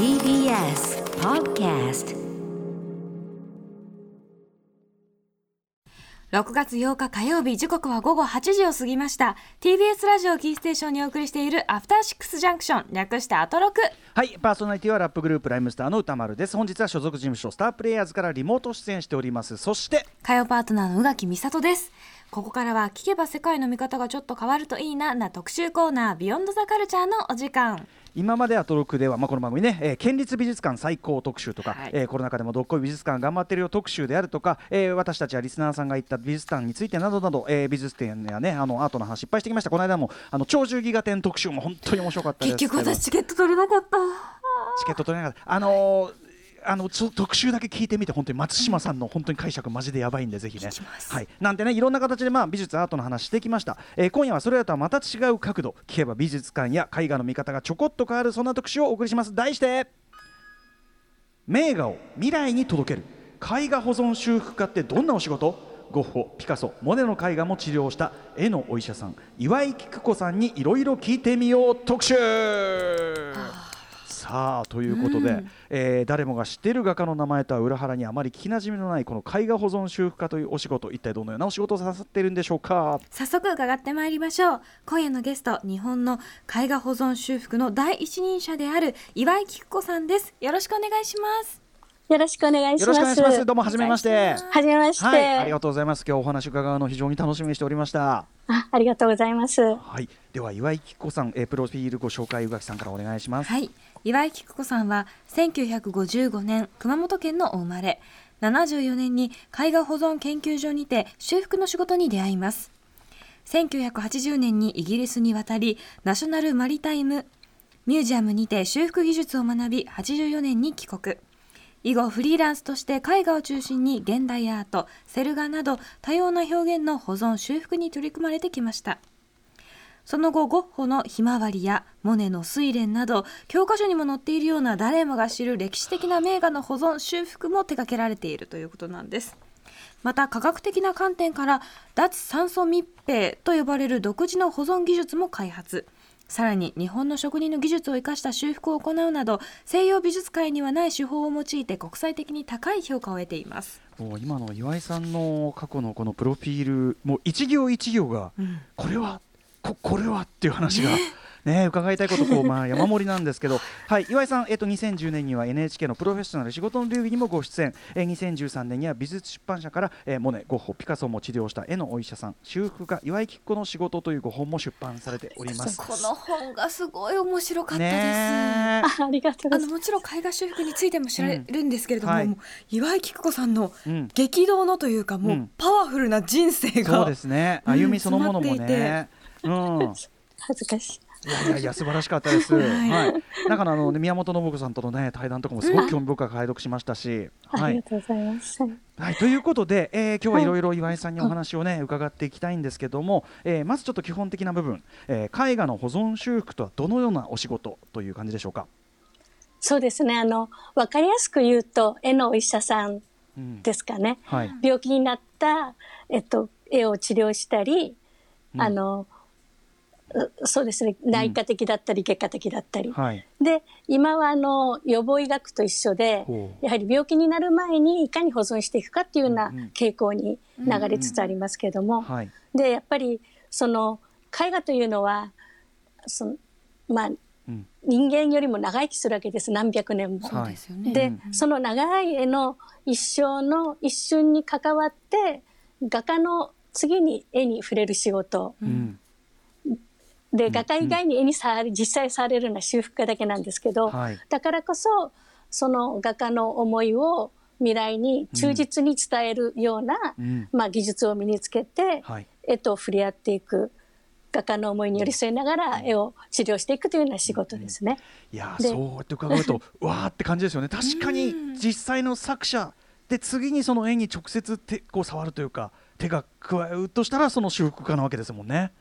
TBS Podcast 6月8日火曜日時刻は午後8時を過ぎました。TBS ラジオキーステーションにお送りしているアフターシックスジャンクション。略してアトロク。はいパーソナリティはラップグループライムスターの歌丸です。本日は所属事務所スタープレイヤーズからリモート出演しております。そして火曜パートナーの宇垣美里です。ここからは聞けば世界の見方がちょっと変わるといいなな特集コーナービヨンドザカルチャーのお時間今までアトロクでは、まあ、この番組ね、えー県立美術館最高特集とか、はい。えーコロナ禍でもどっこい美術館頑張ってるよ特集であるとか、えー私たちはリスナーさんが言った美術館についてなどなど、えー美術展やねあのアートの話いっぱいしてきました。この間もあの鳥獣戯画展特集も本当に面白かったです結けど。局私チケット取れなかった。チケット取れなかった。あのーあのちょ特集だけ聞いてみて本当に松島さんの本当に解釈マジでやばいんでぜひね。はい。なんてねいろんな形でまあ美術アートの話してきました、えー今夜はそれらとはまた違う角度聞けば美術館や絵画の見方がちょこっと変わるそんな特集をお送りします。題して名画を未来に届ける。絵画保存修復家ってどんなお仕事？ゴッホピカソモネの絵画も治療した絵のお医者さん岩井菊子さんにいろいろ聞いてみよう。特集さあということで、うん。えー誰もが知っている画家の名前とは裏腹にあまり聞きなじみのないこの絵画保存修復家というお仕事。一体どのようなお仕事をさせているんでしょうか？早速伺ってまいりましょう。今夜のゲスト日本の絵画保存修復の第一人者である岩井菊子さんです。よろしくお願いしますよろしくお願いしよろします。くお願いします。どうもはじめまして。はじめまして、はいありがとうございます。今日お話伺うの非常に楽しみにしておりました。あありがとうございます。はい。では岩井菊子さん、えープロフィールご紹介宇垣さんからお願いします。はい。岩井菊子さんは1955年熊本県のお生まれ74年に絵画保存研究所にて修復の仕事に出会います。1980年にイギリスに渡りナショナルマリタイムミュージアムにて修復技術を学び84年に帰国以後フリーランスとして絵画を中心に現代アートセル画など多様な表現の保存修復に取り組まれてきました。その後ゴッホの「ひまわり」やモネの「睡蓮」など教科書にも載っているような誰もが知る歴史的な名画の保存修復も手掛けられているということなんです。また科学的な観点から脱酸素密閉と呼ばれる独自の保存技術も開発。さらに日本の職人の技術を生かした修復を行うなど西洋美術界にはない手法を用いて国際的に高い評価を得ています、今の岩井さんの過去のこのプロフィールもう一行一行がうんこれはここれはっていう話が。ね、伺いたいことこう、まあ、山盛りなんですけど、はい、岩井さん、えっと、2010年には NHK のプロフェッショナル仕事の流儀にもご出演、えー、2013年には美術出版社から、えーモネ、ゴッホ、ピカソも治療した絵のお医者さん、修復家、岩井吉子の仕事というご本も出版されております。この本がすごい面白かったです、あ ありがとうございます。あのもちろん絵画修復についても知られるんですけれども,、うんはい。もう岩井菊子さんのうん。激動のというかもううん。パワフルな人生が、そうですね、うん歩みそのものもね。うん。恥ずかしい。いやいやいや素晴らしかったです。はい。だからあのね宮本信子さんとのね対談とかもすごく興味深く拝読しましたし、はいありがとうございます。はいはいということで、えー今日はいろいろ岩井さんにお話をね伺っていきたいんですけども、えーまずちょっと基本的な部分、えー絵画の保存修復とはどのようなお仕事という感じでしょうか？そうですね。あのわかりやすく言うと絵のお医者さんうん。ですかね。はい。病気になったえっと絵を治療したり、うんあのうそうですね。内科的だったり外科的だったり。はい。で今はあの予防医学と一緒でやはり病気になる前にいかに保存していくかっていうようなうんうん傾向に流れつつありますけれども、はい。でやっぱりその絵画というのはそのまあうん。人間よりも長生きするわけです何百年も。そうですよね、で、その長い絵の一生の一瞬に関わって画家の次に絵に触れる仕事うん。で画家以外に絵に触り実際触れるのは修復家だけなんですけど、はい。だからこそその画家の思いを未来に忠実に伝えるような、うん。まあ、技術を身につけてはい。絵と触れ合っていく画家の思いに寄り添いながら絵を治療していくというような仕事ですね。いやーでそうやって伺うと わーって感じですよね確かに実際の作者で次にその絵に直接手こう触るというか手が加えるとしたらその修復家なわけですもんね。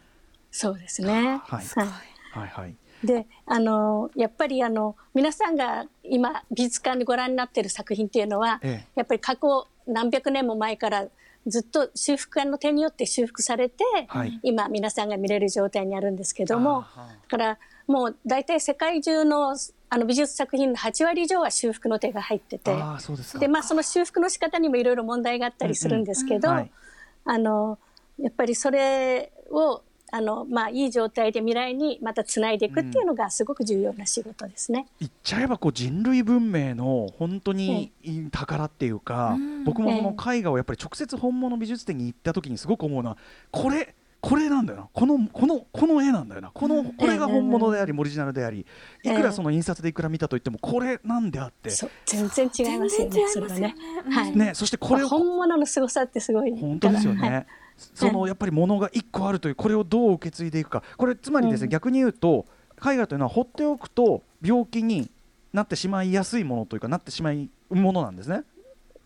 そうですね。はい。はいはいはい。であのやっぱりあの皆さんが今美術館でご覧になっている作品っていうのは、ええ。やっぱり過去何百年も前からずっと修復家の手によって修復されて、はい。今皆さんが見れる状態にあるんですけどもだからもう大体世界中のあの美術作品の8割以上は修復の手が入っててああそうですか。で、まあ、その修復の仕方にもいろいろ問題があったりするんですけど、あのやっぱりそれをあの、まあ、いい状態で未来にまたつないでいくっていうのがすごく重要な仕事ですね。言っちゃえばこう人類文明の本当に宝っていうか、うん僕もそのえ絵画をやっぱり直接本物美術展に行った時にすごく思うのはこれこれなんだよなこのこのこの絵なんだよなこのこれが本物でありオリジナルでありいくらその印刷でいくら見たといってもこれなんであって、全然違いますよね。それはね。はい。ね、そしてこれを本物の凄さってすごい。本当ですよね。はいそのやっぱりものが一個あるというこれをどう受け継いでいくかこれつまりですね、うん逆に言うと絵画というのは放っておくと病気になってしまいやすいものというかなってしまいものなんですね。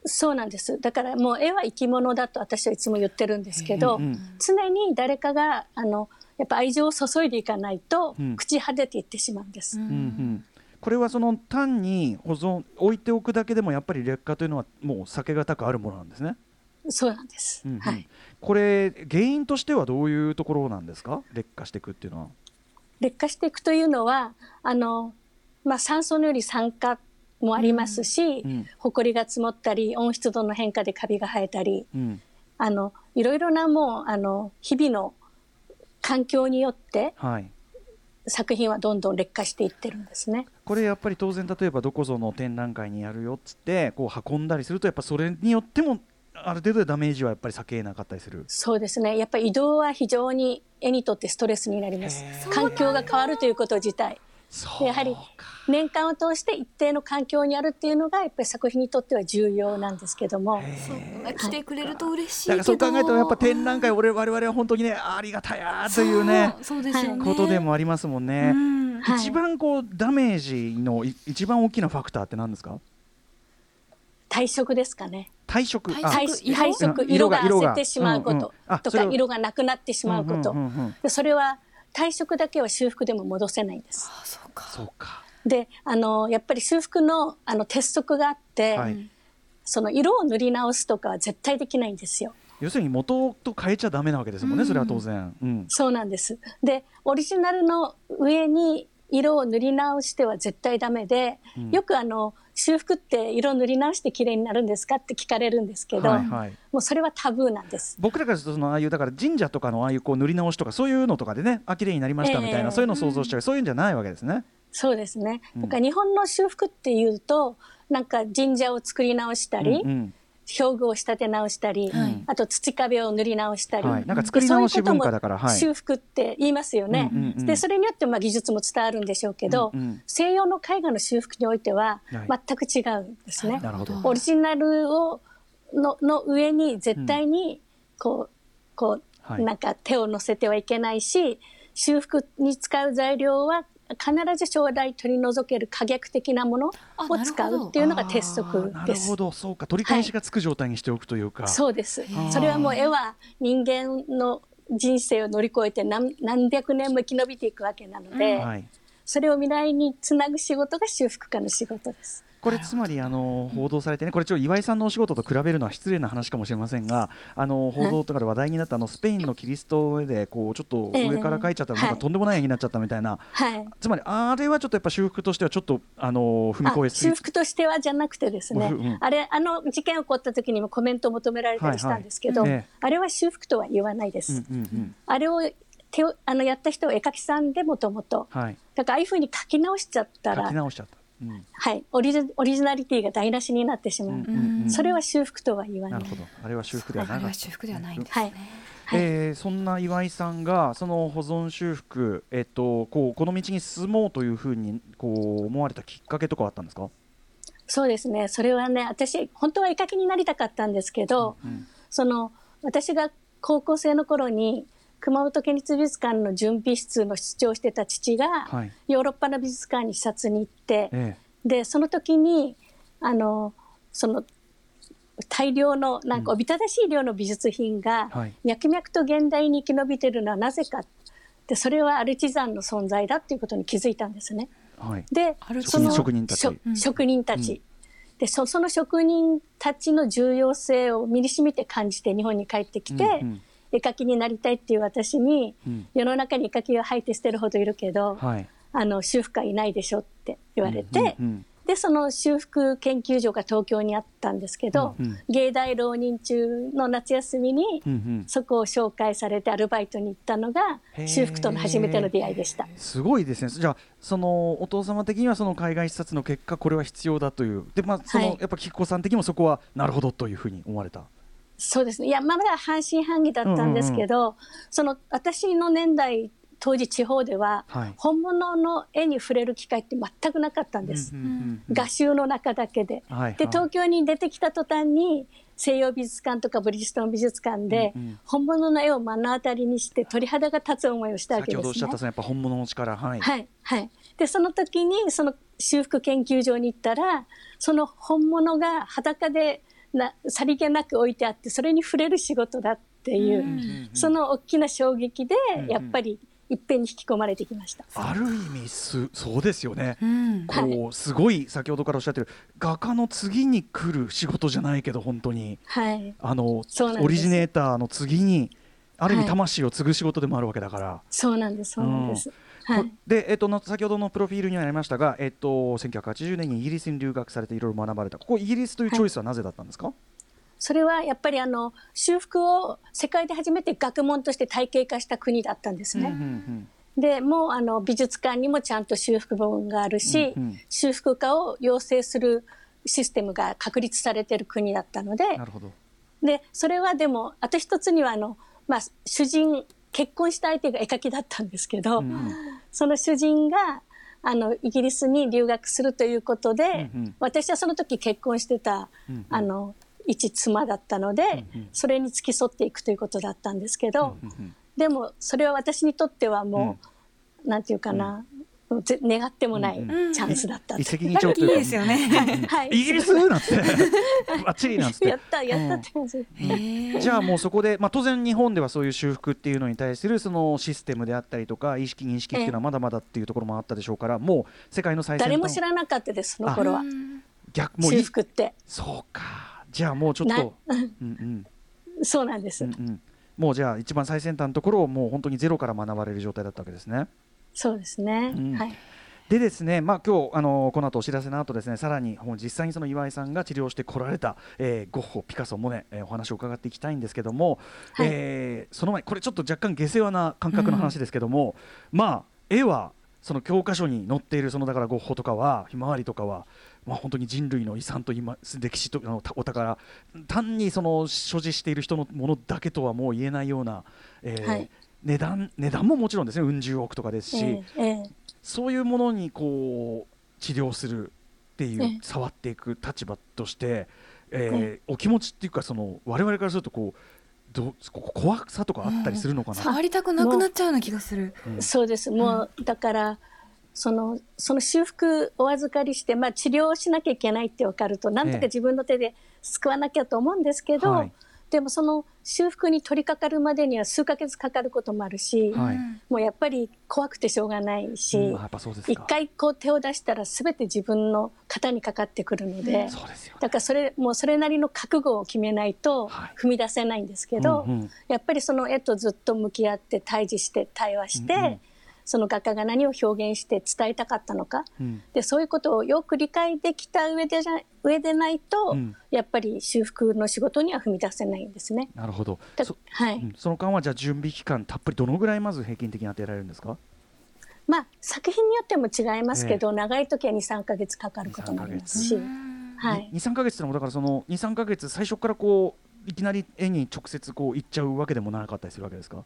そうなんです。だからもう絵は生き物だと私はいつも言ってるんですけど、うんうん常に誰かがあのやっぱ愛情を注いでいかないと、うん朽ち果てていってしまうんです。うんうんこれはその単に保存置いておくだけでもやっぱり劣化というのはもう避けがたくあるものなんですね。そうなんです。うんうんはい。これ原因としてはどういうところなんですか？劣化していくっていうのは。劣化していくというのはあの、まあ、酸素により酸化もありますし、うん。埃が積もったり温湿度の変化でカビが生えたりうん。あのいろいろなもうあの日々の環境によってはい。作品はどんどん劣化していってるんですね。これやっぱり当然例えばどこぞの展覧会にやるよっつってこう運んだりするとやっぱそれによってもある程度でダメージはやっぱり避けなかったりする。そうですね。やっぱり移動は非常に絵にとってストレスになります。環境が変わるということ自体。そうやはり年間を通して一定の環境にあるっていうのがやっぱり作品にとっては重要なんですけども。来てくれると嬉しいだけどからそう考えるとやっぱ展覧会俺我々は本当にねありがたやというねそうですよねことでもありますもんね。一番こうダメージのい一番大きなファクターって何ですか？退色ですかね。退色。退あ色退退色が褪せてしまうことうんうんあとか色がなくなってしまうことうんうんうんうんでそれは退色だけは修復でも戻せないんです。あそうかそうか。であのやっぱり修復のあの鉄則があって、はいその色を塗り直すとかは絶対できないんですよ。要するに元と変えちゃダメなわけですもんね。うんそれは当然。うん。そうなんです。で、オリジナルの上に色を塗り直しては絶対ダメで、うんよくあの、修復って色塗り直して綺麗になるんですか？って聞かれるんですけど、はいはい。もうそれはタブーなんです。僕らからするとそのああいうだから神社とかのああいうこう塗り直しとかそういうのとかでねあ綺麗になりましたみたいな、ええそういうのを想像しちゃう、そういうんじゃないわけですね。そうですね。うんだから日本の修復っていうと、なんか神社を作り直したり、うんうん表具を仕立て直したり、はい。あと土壁を塗り直したり、はい、なんか作り直し文化だから、はい。修復って言いますよね。うんうんうんでそれによってまあ技術も伝わるんでしょうけど、うんうん。西洋の絵画の修復においてははい。全く違うんですね。なるほど。オリジナルをのの上に絶対にこう、こう、はい。なんか手を乗せてはいけないし修復に使う材料は必ず将来取り除ける可逆的なものあを使うっていうのが鉄則でするほ。ど、そうか、取り返しがつく状態にしておくというか。そうですーそれはもう絵は人間の人生を乗り越えて何何百年も生き延びていくわけなので、はい。それを未来につなぐ仕事が修復家の仕事です。これつまりあの報道されてね、これちょっと岩井さんのお仕事と比べるのは失礼な話かもしれませんが、あの報道とかで話題になったあのスペインのキリストでこうちょっと上から描いちゃったらなんかはいとんでもない絵になっちゃったみたいな、はい。つまりあれはちょっとやっぱ修復としてはちょっとあの踏みあ越えすぎ。修復としてはじゃなくてですね、あれあの事件起こった時にもコメントを求められたりしたんですけど、あれは修復とは言わないです。あれを手をあのやった人は絵描きさんでもともと。はい。だからああいうふうに描き直しちゃった書らき直しちゃった。うん。はい、オリジオリジナリティが台無しになってしまう、うんうんうんそれは修復とは言わな。ないるほど、あれは修復ではなかった。あれは修復ではないんですはい。ね。はい。えーそんな岩井さんがその保存修復、えっと、こうこの道に進もうというふうにこう思われたきっかけとかはあったんですか、そうですね。それはね私本当は絵描きになりたかったんですけど、うん。その私が高校生の頃に熊本県立美術館の準備室の室長をしてた父が、はい。ヨーロッパの美術館に視察に行って、えでその時にあのその大量のなんかおびただしい量の美術品が、はい。脈々と現代に生き延びてるのはなぜか。でそれはアルチザンの存在だっていうことに気づいたんですね。えはい、でその職人たち。職人たち、でそその職人たちの重要性を身にしみて感じて日本に帰ってきて、うんうん絵描きになりたいっていう私に、うん。世の中に絵描きが入って捨てるほどいるけど、はい。あの修復家いないでしょって言われて、うんうんでその修復研究所が東京にあったんですけど、うんうん芸大浪人中の夏休みにうんうん。そこを紹介されてアルバイトに行ったのが修復との初めての出会いでした。すごいですね。じゃあそのお父様的にはその海外視察の結果これは必要だという。でまあその、はい。やっぱ菊子さん的にもそこはなるほどというふうに思われた。そうですねいやまだ半信半疑だったんですけど、その私の年代当時地方でははい。本物の絵に触れる機会って全くなかったんです。うんうんうん画集の中だけで。はいで東京に出てきた途端に西洋美術館とかブリヂストン美術館でうんうん本物の絵を目の当たりにして鳥肌が立つ思いをしたわけ先ほどおっしゃったですね。そのやっぱ本物の力はい。はいはい、でその時にその修復研究所に行ったらその本物が裸でなさりげなく置いてあってそれに触れる仕事だっていう、うん。うん。その大きな衝撃でうん。うんやっぱりいっぺんに引き込まれてきました。ある意味すそうですよね。うん。こうすごい先ほどからおっしゃってる画家の次に来る仕事じゃないけど本当に。はい。あのオリジネーターの次にある意味はい。魂を継ぐ仕事でもあるわけだから。そうなんですそうなんです。はい。こで、えっと、の先ほどのプロフィールにはありましたが、えっと、1980年にイギリスに留学されていろいろ学ばれた。ここイギリスというチョイスはなぜだったんですか、それはやっぱりあの修復を世界で初めて学問として体系化した国だったんですうんうね。ん。でもうあの美術館にもちゃんと修復部門があるし、うんうん。修復家を養成するシステムが確立されている国だったので。うんなるほど。でそれはでもあと一つにはあの、まあ、主人結婚した相手が絵描きだったんですけど、うんうん。その主人があのイギリスに留学するということで、うんうん。私はその時結婚してた、うんうん。あの一妻だったので、うんうん。それに付き添っていくということだったんですけど、うんうんでもそれは私にとってはもう、なんていうかな、ぜ願ってもないうんうん。チャンスだったと、一石二鳥とですよね。はい。イギリスなんて。バッチリなんてやったやったって感じ、じゃあもうそこで、まあ、当然日本ではそういう修復っていうのに対するそのシステムであったりとか意識認識っていうのはまだまだっていうところもあったでしょうからもう世界の最先端。誰も知らなかったですその頃は。うん逆もうい修復って。そうか。じゃあもうちょっなと、うんうん。そうなんです、うんうん、もうじゃあ一番最先端のところをもう本当にゼロから学ばれる状態だったわけですね。そうですね、うん。はい。でですね、まあ、今日あのこの後お知らせの後ですねさらにもう実際にその岩井さんが治療してこられた、えーゴッホピカソモネ、えーお話を伺っていきたいんですけども、はい。えーその前これちょっと若干下世話な感覚の話ですけども、まあ絵はその教科書に載っているそのだからゴッホとかはひまわりとかは、まあ、本当に人類の遺産と今歴史とあのたお宝単にその所持している人のものだけとはもう言えないような、えーはい値段値段ももちろんですねうん十億とかですし、ええええ。そういうものにこう治療するっていう、ええ。触っていく立場として、えーお気持ちっていうかその我々からするとこうどうこ怖さとかあったりするのかな？触りたくなくなっちゃうような気がする。うん。そうです。もう、だからそのその修復お預かりして、まあ、治療をしなきゃいけないって分かるとなんとええ。か自分の手で救わなきゃと思うんですけど、はいでもその修復に取り掛かるまでには数ヶ月かかることもあるし、はい。うんもうやっぱり怖くてしょうがないし、うん。一回こう手を出したら全て自分の肩にかかってくるので、そうですよね。だからそれもうそれなりの覚悟を決めないとはい。踏み出せないんですけど、うんうん。やっぱりその絵とずっと向き合って対峙して対話して、うんうんその画家が何を表現して伝えたかったのか。うん。でそういうことをよく理解できた上でじゃ上でないと、うん。やっぱり修復の仕事には踏み出せないんですね。なるほど。はい。うん。その間はじゃあ準備期間たっぷりどのぐらいまず平均的に当てられるんですか？まあ作品によっても違いますけど、長い時は23か月かかることもありますし、うん。はい、23か月ってのもだからその23か月最初からこういきなり絵に直接こう行っちゃうわけでもなかったりするわけですか、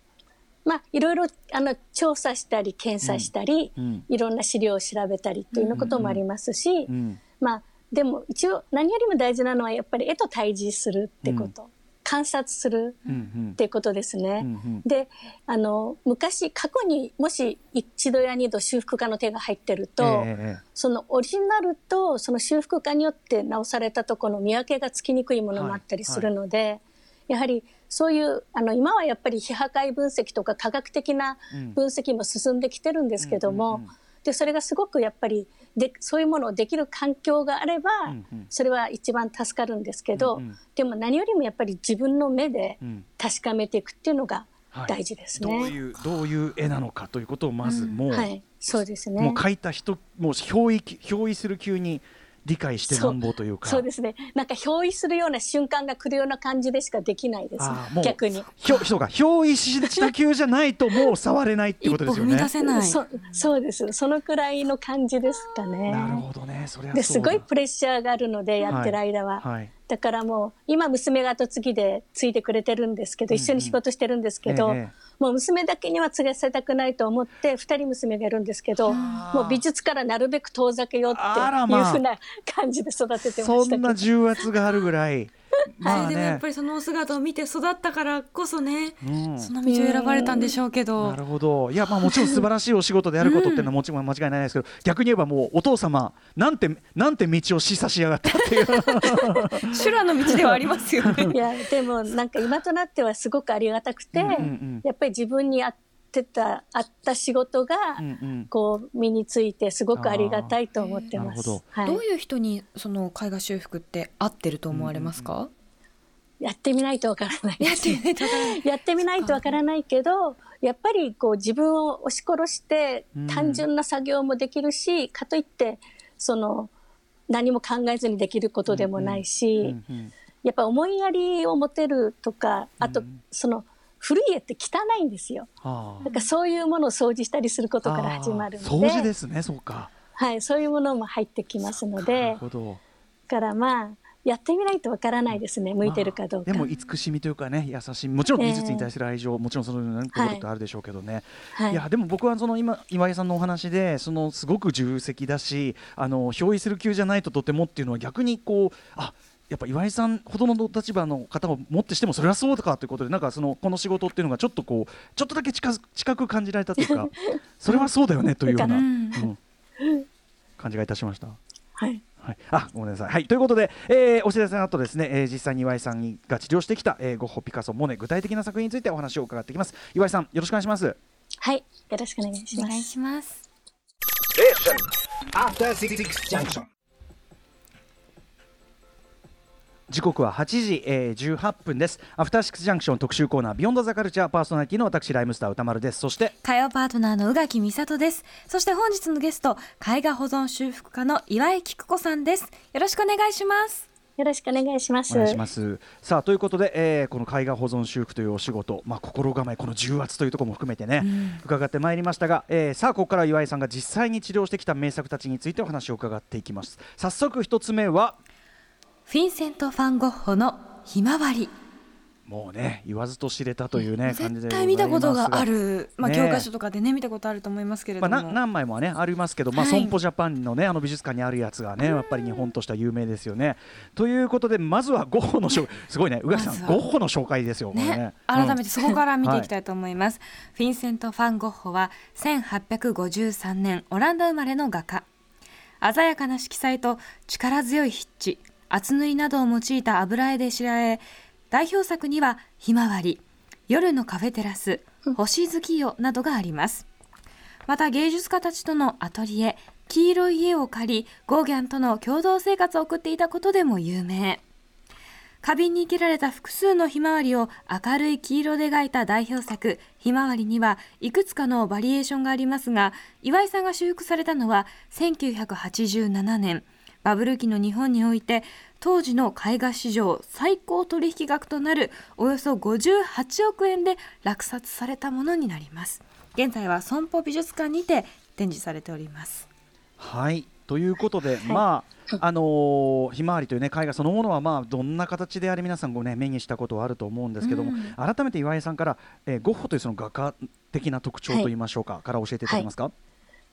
まあいろいろあの調査したり検査したり、うん。いろんな資料を調べたりというようなこともありますし、うんまあでも一応何よりも大事なのはやっぱり絵と対峙するってこと、観察するうんうん。っていうことですね。うんうん。であの昔過去にもし一度や二度修復家の手が入ってると、ええそのオリジナルとその修復家によって直されたところの見分けがつきにくいものもあったりするので、やはりそういうあの今はやっぱり非破壊分析とか科学的なうん。分析も進んできてるんですけども、うんうんうん。でそれがすごくやっぱりでそういうものをできる環境があれば、うんうん。それは一番助かるんですけど、うんうん。でも何よりもやっぱり自分の目でうん。確かめていくっていうのがはい。大事ですどうね。いうどういう絵なのかということをまずもうはい。そうですね。もう書いた人もう憑依憑依する急に理解してなんぼというか。そうですね。なんか憑依するような瞬間が来るような感じでしかできないです。逆に。ひょそうか。憑依した急じゃないともう触れないって一歩踏みことですよね出せないそそうですそのくらいの感じですかねなるほどねそれはですごいプレッシャーがあるのでやってる間は、はいだからもう今娘が後継ぎで継いでくれてるんですけど一緒に仕事してるんですけど、ええもう娘だけには継がせたくないと思って2人娘がいるんですけどもう美術からなるべく遠ざけようっていうふうな感じで育ててまそんなしたけど。重圧があるぐらい まあね。それでもやっぱりそのお姿を見て育ったからこそね、うん。その道を選ばれたんでしょうけど。なるほど。いやまあもちろん素晴らしいお仕事であることっていうのはもちろん間違いないですけど、逆に言えばもうお父様なんてなんて道を示唆しやがったっていう。修羅の道ではありますよね。いやでもなんか今となってはすごくありがたくて、うんうんうんやっぱり自分に合ってた合った仕事がうんうん。こう身についてすごくありがたいと思ってます。ど。はい。どういう人にその絵画修復って合ってると思われますか、やってみないとわからない。やってみないとわからない。やってみないとわからないけどやっぱりこう自分を押し殺してうん。単純な作業もできるし、かといってその何も考えずにできることでもないし、うんうん。やっぱ思いやりを持てるとかあとうん。その古い家って汚いんですよ。あだからそういうものを掃除したりすることから始まるので。掃除ですねそうか。はい、そういうものも入ってきますのなでるほど。だからまあやってみないとわからないですね向いてるかどうか。まあでも慈しみというかね優しい。もちろん美術に対する愛情、もちろんそのようなところってあるでしょうけどね、はい。い、やでも僕はその今岩井さんのお話でそのすごく重責だしあの憑依する級じゃないととてもっていうのは逆にこうあやっぱ岩井さんほどの立場の方をもってしてもそれはそうかということでなんかそのこの仕事っていうのがちょっとこうちょっとだけ近づ近く感じられたというかそれはそうだよねというような、ううんん感じがいたしました。はいはい、あごめんなさい。はい、ということで、えーお知らせの後ですね、えー実際に岩井さんが治療してきた、えーゴッホ、ピカソ、モネ、具体的な作品についてお話を伺っていきます。岩井さん、よろしくお願いします。はい、よろしくお願いしますお願い。します。時刻は8時、えー、18分です。アフターシックスジャンクション特集コーナー、ビヨンドザカルチャーパーソナリティの私、ライムスター歌丸です。そして、火曜パートナーの宇垣美里です。そして本日のゲスト、絵画保存修復家の岩井菊子さんです。よろしくお願いします。よろしくお願いします。お願いします。さあということで、えーこの絵画保存修復というお仕事、まあ、心構えこの重圧というところも含めてね、伺ってまいりましたが、えーさあここから岩井さんが実際に治療してきた名作たちについてお話を伺っていきます。早速一つ目はフィンセント・ファン・ゴッホのひまわり。もうね言わずと知れたというね絶対見たことがある。る、まあ、ね教科書とかでね見たことあると思いますけれまあ、ども、な何枚もはねありますけど、まあ、はい。損保ジャパンのねあの美術館にあるやつがねやっぱり日本としては有名ですよね。ということでまずはゴッホの紹 すごいね宇垣さん、ゴッホの紹介ですよね。ね、改めてそこから見ていきたい、いと思います、フィンセント・ファン・ゴッホは1853年オランダ生まれの画家。鮮やかな色彩と力強い筆致厚塗りなどを用いた油絵で知られ代表作には「ひまわり」「夜のカフェテラス」「星月夜」などがあります。また芸術家たちとのアトリエ黄色い家を借りゴーギャンとの共同生活を送っていたことでも有名。花瓶に生けられた複数のひまわりを明るい黄色で描いた代表作「ひまわり」にはいくつかのバリエーションがありますが岩井さんが修復されたのは1987年バブル期の日本において当時の絵画史上最高取引額となるおよそ58億円で落札されたものになります。現在は損保美術館にて展示されております。はい。ということで、まああのーひまわりというね絵画そのものはまあどんな形であれ皆さんごね目にしたことはあると思うんですけども、うん。改めて岩井さんから、えーゴッホというその画家的な特徴といいましょうか、から教えてい。ただけますか。だ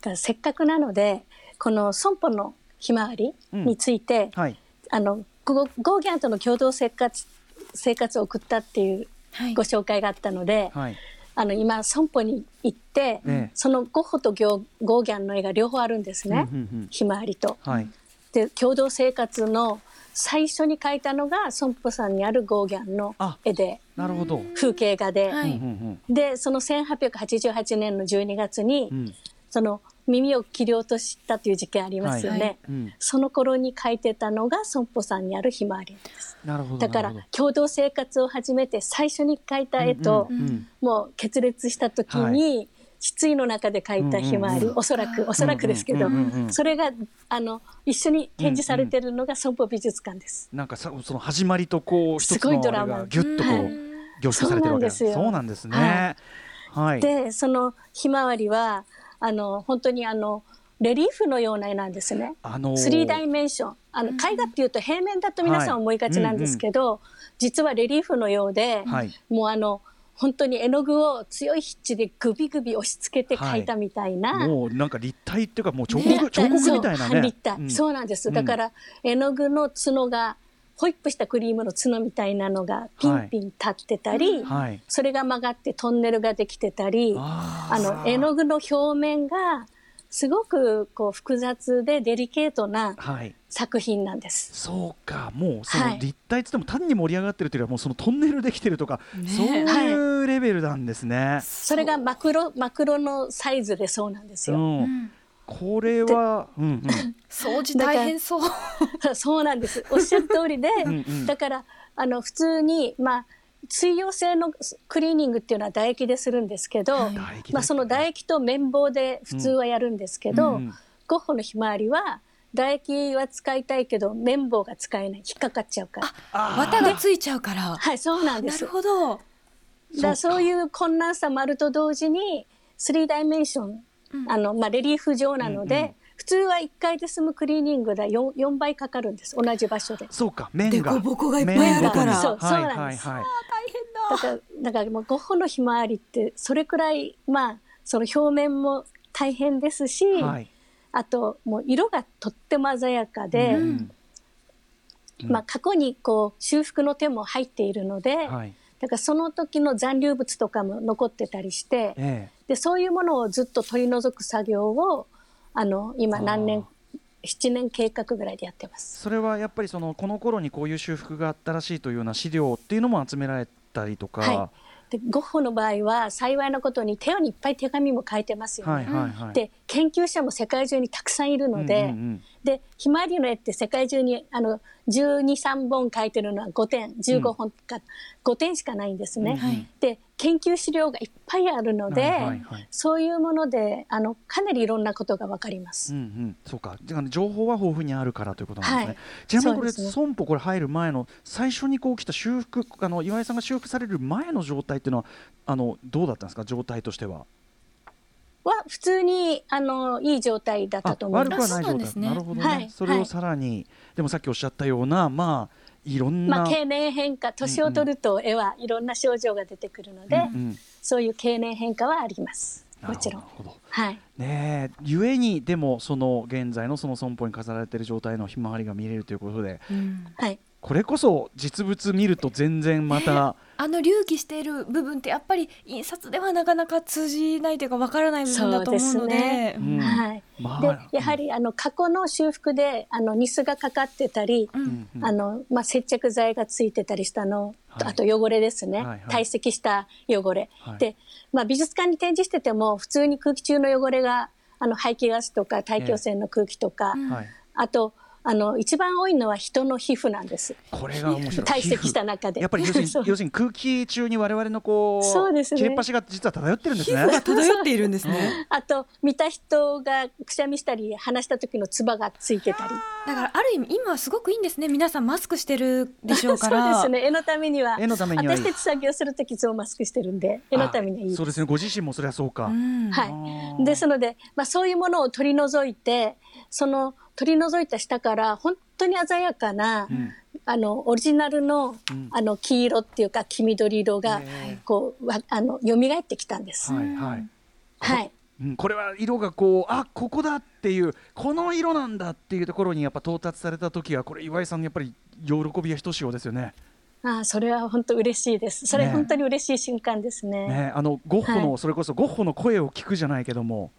からせっかくなのでこの損保のひまわりについて、はい。あのゴゴーギャンとの共同生活生活を送ったっていうはいご紹介があったので、はい。あの今損保に行って、ええそのゴッホとギョゴーギャンの絵が両方あるんですね、うんうんうんひまわりと。はい。で共同生活の最初に描いたのが損保さんにあるゴーギャンのあ絵でなるほど。風景画で、はいうんでその1888年の12月に、うんうん。その耳を切り落としたという事件ありますよね、はい。はい。うん。その頃に描いてたのが損保さんにあるひまわりです。だから共同生活を始めて最初に描いた絵と、どうんうん。もう決裂した時に、失意の中で描いたひまわり、うんうんうん。おそらくおそらくですけど、うんうんうんうん。それがあの一緒に展示されてるのが損保美術館です。なんかさその始まりとこう一つのあれドラマ。がギュッとこううん凝縮されてるわけです。そうなんですね。はい。でそのひまわりはあの本当にあのレリーフのような絵なんですね。あのー。スリーダイメンション。あの絵画っていうと平面だと皆さん思いがちなんですけど、実はレリーフのようで、はい。もうあの本当に絵の具を強い筆致でグビグビ押し付けて描いたみたいな、もうなんか立体っていうかもう彫刻立体彫刻みたいなね。そう立体、うんそうなんです、うん。だから絵の具の角がホイップしたクリームの角みたいなのがピンピン立ってたり、はい。それが曲がってトンネルができてたりああの絵の具の表面がすごくこう複雑でデリケートなはい。作品なんです。そうかもうそはいの立体っつっても単に盛り上がってるというよりはもうそのトンネルできてるとか、ねそういうレベルなんですね。それがマクロマクロのサイズでそうなんですうよ。ん。これはうんうん。大変そう。そうなんです。おっしゃる通りで、んうんだからあの普通にまあ水溶性のクリーニングっていうのは唾液でするんですけど、はいまあその唾液と綿棒で普通はやるんですけど、うんうんゴッホのひまわりは唾液は使いたいけど綿棒が使えない引っかかっちゃうから。あ綿がついちゃうから。はい、そうなんです。なるほど。だそういう困難さもあると同時に3ダイメンション、あのまあ、レリーフ上なので、うんうん普通は1回で済むクリーニングで 4, 4倍かかるんです。同じ場所で。そうか。面が。凸凹がいっぱいあるから。そうそうはいなんです。はいはい。だ。からだからもうゴッホのひまわりってそれくらいまあその表面も大変ですし、はい。あともう色がとっても鮮やかで、うん。まあ、過去にこう修復の手も入っているので、はい。だからその時の残留物とかも残ってたりして、え。でそういうものをずっと取り除く作業をあの今何年7年計画ぐらいでやってます。それはやっぱりそのこの頃にこういう修復があったらしいというような資料っていうのも集められたりとか、はでゴッホの場合は幸いなことに手にいっぱい手紙も書いてますよね。はいはいはい。で研究者も世界中にたくさんいるので、うんうんうんでひまわりの絵って世界中にあの123本描いてるのは5点15本か、5点しかないんですね。はい。で研究資料がいっぱいあるので、はいはいはい。そういうものであのかなりいろんなことがわかります。うんうん、そうか、情報は豊富にあるからということなんですね。はい。ちなみにこれ、損保これ入る前の最初にこう来た修復、あの岩井さんが修復される前の状態っていうのはあのどうだったんですか、状態としては。は普通にあのいい状態だったと思い悪くます。はない状態。なんですね。なるほどね、はい。それをさらに、でもさっきおっしゃったような、まあいろんな。まあ、経年変化年を取ると絵はいろんな症状が出てくるので、うんうん。そういう経年変化はあります。もちろん。なるほどはい。ねえ、ゆえにでもその現在のその損保に飾られている状態のひまわりが見れるということで、うん。はいこれこそ実物見ると全然また、あの隆起している部分ってやっぱり印刷ではなかなか通じないというかわからない部分だと思うのそうでね。うん。はい、まあでやはりあの過去の修復であのニスがかかってたり、うんうん。うん。あのまあ、接着剤がついてたりしたの、はい。あと汚れですね、はいはい。堆積した汚れ、はい。で、まあ、美術館に展示してても普通に空気中の汚れがあの排気ガスとか大気汚染の空気とか、うん。はい、あとあの一番多いのは人の皮膚なんですこれが面白い。堆積した中でやっぱり要するに 要するに空気中に我々のこうそうですね切れっ端が実は漂ってるんですね。漂っているんですね。あと見た人がくしゃみしたり話した時の唾がついてたりだからある意味今はすごくいいんですね。皆さんマスクしてるでしょうかそうら。ですね絵のためには絵のためにはいい私たち作業する時いつもマスクしてるんで絵のためにはいいそうですね。ご自身もそれはそうか。うんはいですので、まあ、そういうものを取り除いてその取り除いた下から本当に鮮やかな、うんあのオリジナルの,、んあの黄色っていうか黄緑色がへこうわあの蘇ってきたんです。はいはい。はいうん、これは色がこうあここだっていうこの色なんだっていうところにやっぱ到達された時はこれ岩井さんやっぱり喜びはひとしおですよね。ああそれは本当嬉しいです。それね本当に嬉しい瞬間ですね。ねあのゴッホの、はいそれこそゴッホの声を聞くじゃないけども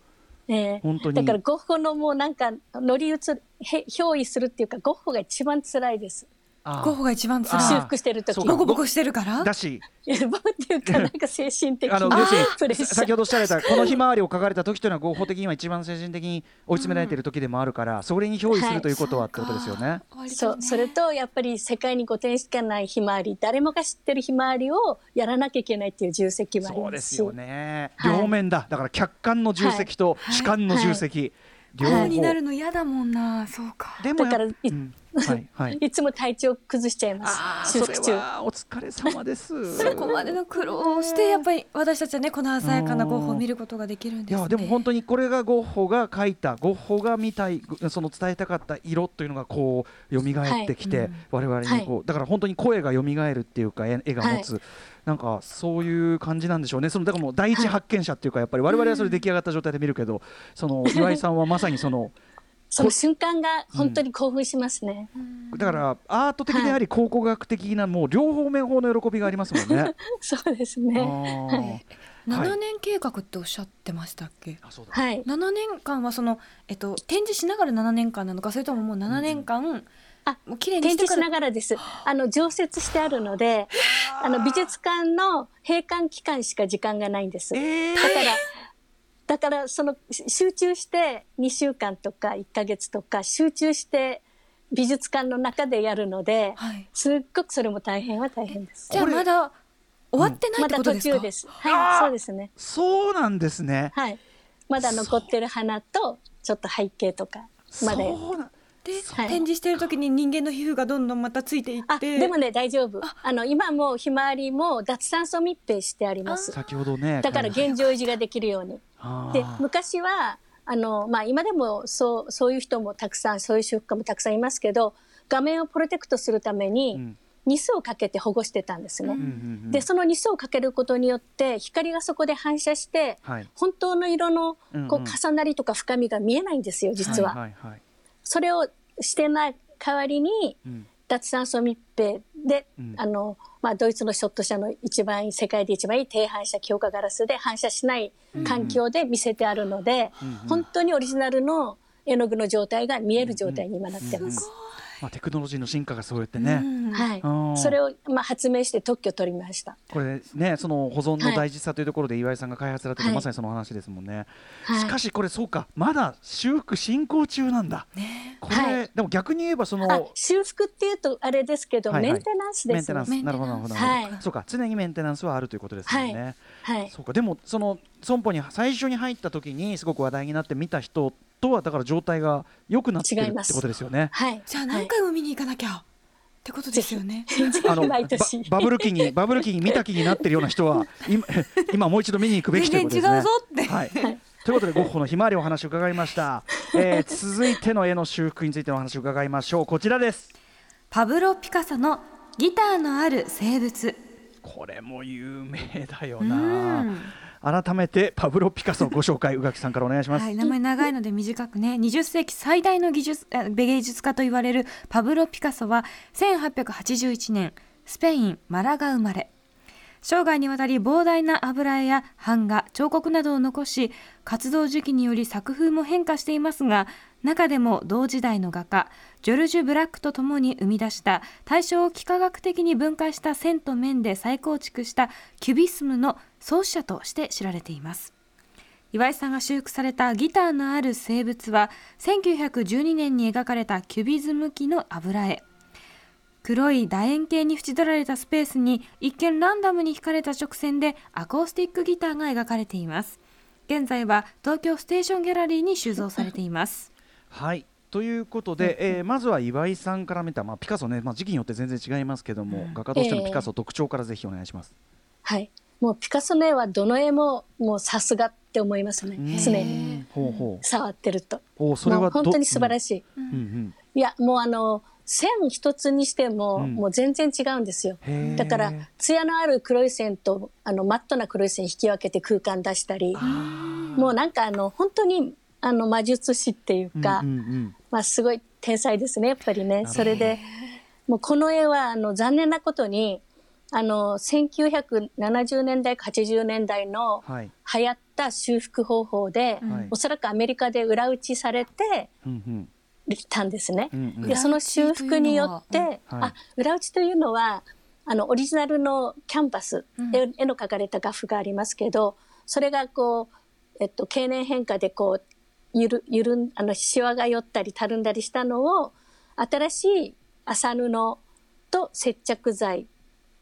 ええ本当にだからゴッホのもうなんか乗り移るへ憑依するっていうかゴッホが一番辛いです。あゴッホが一番辛あ修い復してる時ボコボコしてるから？だし。いやボっていうかなんか精神的あのな要するにプレッシャー。先ほどおっしゃられたこのひまわりを描かれた時というのは合法的には一番精神的に追い詰められている時でもあるから、それに憑依するということはってことですよね。そうそれとやっぱり世界に5点しかないひまわり誰もが知ってるひまわりをやらなきゃいけないっていう重責もありそうですすよね、はい。両面だ。だから客観の重責と主観の重責、両方、になるの嫌だもんな。そうか。でもやだからいうんはいはい。いつも体調崩しちゃいます。修復中。それはお疲れ様です。そこまでの苦労をしてやっぱり私たちはねこの鮮やかなゴッホを見ることができるんいですね。やでも本当にこれがゴッホが描いたゴッホが見たいその伝えたかった色というのがこう蘇ってきて、はい。我々にこう、だから本当に声が蘇るっていうか絵絵が持つ、なんかそういう感じなんでしょうね。そのだからもう第一発見者っていうかやっぱり我々はそれ出来上がった状態で見るけど、その岩井さんはまさにそのその瞬間が本当に興奮しますね、だからアート的であり考古学的なもう両方面法の喜びがありますもんね。そうですあねー。はい。7年計画っておっしゃってましたっけ？あそうだ。はい。7年間はその、えっと、展示しながら7年間なのかそれとももう7年間、あもう綺麗に展示しながらです。あ。の常設してあるので、あの美術館の閉館期間しか時間がないんです。だからだからそのし集中して2週間とか1ヶ月とか集中して美術館の中でやるので、はい、すっごくそれも大変は大変です。じゃあまだ終わってないまだ途ってことですか、中です。はい、そうですね。そうなんですね。はい。まだ残ってる花とちょっと背景とかまで。そうなんで、はい展示してる時に人間の皮膚がどんどんまたついていっあ、てでもね大丈夫。あの今もうひまわりも脱酸素密閉してあります。先ほどねだから現状維持ができるように。で昔はあの、まあ、今でもそうそういう人もたくさんそういう修復家もたくさんいますけど画面をプロテクトするためうにん。ニスをかけて保護してたんですね。うんうんうんうん。でそのニスをかけることによって光がそこで反射してはい。本当の色のこう重なりとか深みが見えないんですよ実は。はいはいはい。それをしてない代わりにうん。脱酸素密閉で、うん。あのまあ、ドイツのショット社の一番いい世界で一番いい低反射強化ガラスで反射しない環境で見せてあるので、うんうん。本当にオリジナルの絵の具の状態が見える状態に今なってます。まあテクノロジーの進化がそうやってね、うん。はい。うん、それを、まあ、発明して特許を取りました。これねその保存の大事さというところで岩井さんが開発されてる、はい。まさにその話ですもんね、はい、しかしこれそうか。まだ修復進行中なんだ。ね。これ、はい。でも逆に言えばそのあ修復っていうとあれですけど、はいはい。メンテナンスですね。メンテナンス。なるほどなるほど、なるほど。はい。そうか常にメンテナンスはあるということですよね、はい、そうか。でもその損保に最初に入った時にすごく話題になって見た人とはだから状態が良くなってるってことですよね。はい、じゃあ何回も見に行かなきゃ、ってことですよねあのババブル期にバブル期に見た気になってるような人は 今今もう一度見に行くべきということですね。違うぞって、はい。ということでゴッホのひまわりお話を伺いました。えー、続いての絵の修復についてのお話を伺いましょう。こちらです。パブロ・ピカソのギターのある生物これも有名だような。改めてパブロ・ピカソご紹介宇垣さんからお願いします。はい、名前長いので短くね20世紀最大の技術芸術家と言われるパブロ・ピカソは1881年スペイン・マラガ生まれ生涯にわたり膨大な油絵や版画彫刻などを残し活動時期により作風も変化していますが中でも同時代の画家ジョルジュ・ブラックと共に生み出した対象を幾何学的に分解した線と面で再構築したキュビスムの創始者として知られています。岩井さんが修復されたギターのある生物は1912年に描かれたキュビズム機の油絵。黒い楕円形に縁取られたスペースに一見ランダムに引かれた直線でアコースティックギターが描かれています。現在は東京ステーションギャラリーに収蔵されています。はい。ということで、えーまずは岩井さんから見た、まあ、ピカソね、まあ、時期によって全然違いますけども、画家としてのピカソ特徴からぜひお願いします。はい、もうピカソの絵はどの絵ももうさすがって思いますね。常に。触ってると。おーそれは本当に素晴らしい、うんうん。いやもうあの線一つにしても、うん。もう全然違うんですよ。だから艶のある黒い線とあのマットな黒い線引き分けて空間出したりもうなんかあの本当にあの魔術師っていうか、うんうんうんまあ、すごい天才ですねやっぱりね。それでもうこの絵はあの残念なことにあの1970年代か80年代のはい。流行った修復方法で、はい。おそらくアメリカで裏打ちされてうんうんたんですね。うんうん。でその修復によって、裏はい。あ裏打ちというのはあのオリジナルのキャンバス、うん。絵絵の描かれた画布がありますけどそれがこう、えっと、経年変化でこうゆるゆるんあのシワが寄ったりたるんだりしたのを新しい麻布と接着剤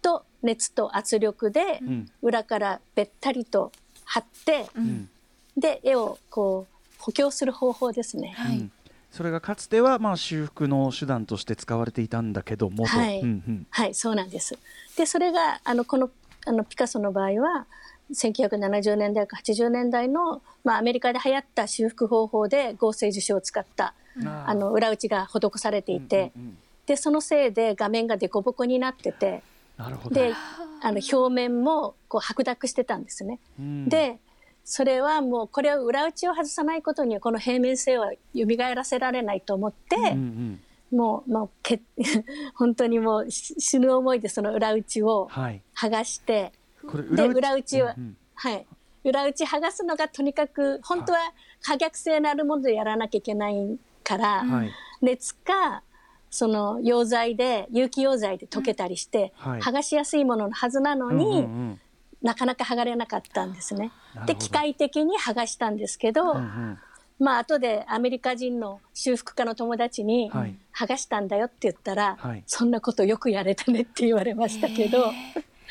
と熱と圧力でうん。裏からべったりと貼って、うん。で絵をこう補強する方法ですね。はい。うんそれがかつてはまあ修復の手段として使われていたんだけどもと、はい。うんうん。はい、そうなんです。で、それが、あの、この、あの、ピカソの場合は、1970年代か80年代の、まあ、アメリカで流行った修復方法で合成樹脂を使った、あーあの、裏打ちが施されていて、うんうんうん。で、そのせいで画面が凸凹になってて、なるほど。で、あの、表面も、こう、白濁してたんですね。うん。で、それはもう、これを裏打ちを外さないことには、この平面性は蘇らせられないと思って、うんうん。もう、もうけ、本当にもうし死ぬ思いでその裏打ちをはい。剥がして、これで、裏打ちは、うんうん。はい。裏打ち剥がすのがとにかく、本当は可逆性のあるものでやらなきゃいけないから、はい。熱か、その溶剤で、有機溶剤で溶けたりして、はい。剥がしやすいもののはずなのに、うんうんうんなかなか剥がれなかったんですね。で、機械的に剥がしたんですけど、うんうん。まあ、後でアメリカ人の修復家の友達に、はい。剥がしたんだよって言ったら、はい。そんなことよくやれたねって言われましたけど、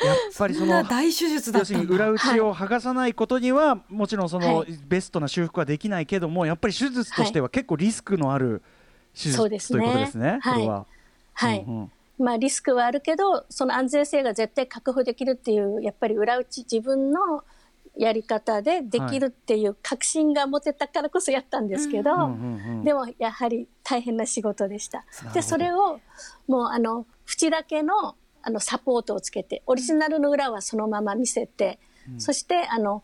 やっぱりその大手術だ要すったんだ。るに裏打ちを剥がさないことには、もちろんその、はい。ベストな修復はできないけどもやっぱり手術としては結構リスクのある手術、そうですねとい。うことですね。はいこれは。はい。うんうんまあリスクはあるけど、その安全性が絶対確保できるっていう、やっぱり裏打ち自分のやり方でできるっていう確信が持てたからこそやったんですけど、うんうんうん。でもやはり大変な仕事でした。で、それをもうあの、縁だけのあのサポートをつけて、オリジナルの裏はそのまま見せて、そしてあの、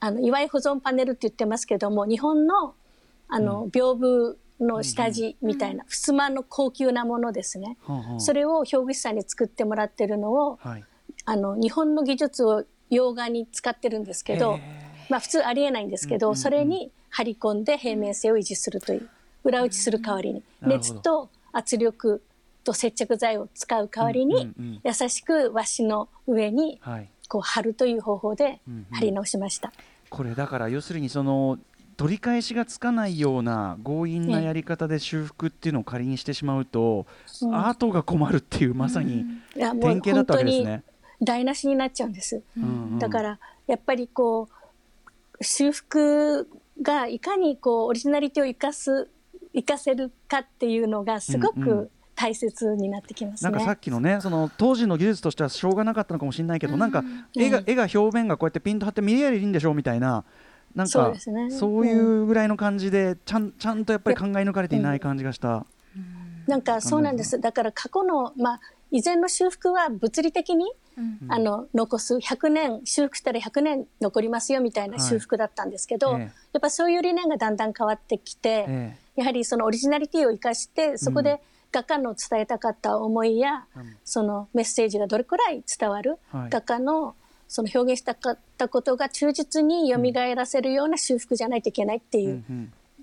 あの、祝い保存パネルって言ってますけども、日本のあの、屏風の下地みたいな、襖の高級なものですね。それを表具師さんに作ってもらってるのを、はい。あの、日本の技術を洋画に使ってるんですけどへ、まあ普通ありえないんですけど、うんうんうん。それに張り込んで平面性を維持するという、裏打ちする代わりに、熱と圧力と接着剤を使う代わりに、うんうんうん。優しく和紙の上にはい。こう貼るという方法で貼り直しました。これだから要するにその取り返しがつかないような強引なやり方で修復っていうのを仮にしてしまうと、うんアートが困るっていうまさに典型だったわけですね。台無しになっちゃうんです。うんうんだからやっぱりこう修復がいかにこうオリジナリティを生かす生かせるかっていうのがすごうんうんく大切になってきますね。なんかさっきのねその当時の技術としてはしょうがなかったのかもしれないけど、なんか絵がうん絵が表面がこうやってピンと張って見えりゃいいんでしょうみたいななんかそうですね。そういうぐらいの感じでちゃんちゃんとやっぱり考え抜かれていない感じがした。なんかそうなんです。だから過去のまあ以前の修復は物理的に、うん。あの残す100年修復したら100年残りますよみたいな修復だったんですけど、ええ。やっぱそういう理念がだんだん変わってきて、えやはりそのオリジナリティを生かしてそこで画家の伝えたかった思いや、うん。そのメッセージがどれくらい伝わる、はい。画家のその表現したかったことが忠実に蘇らせるような修復じゃないといけないってえいう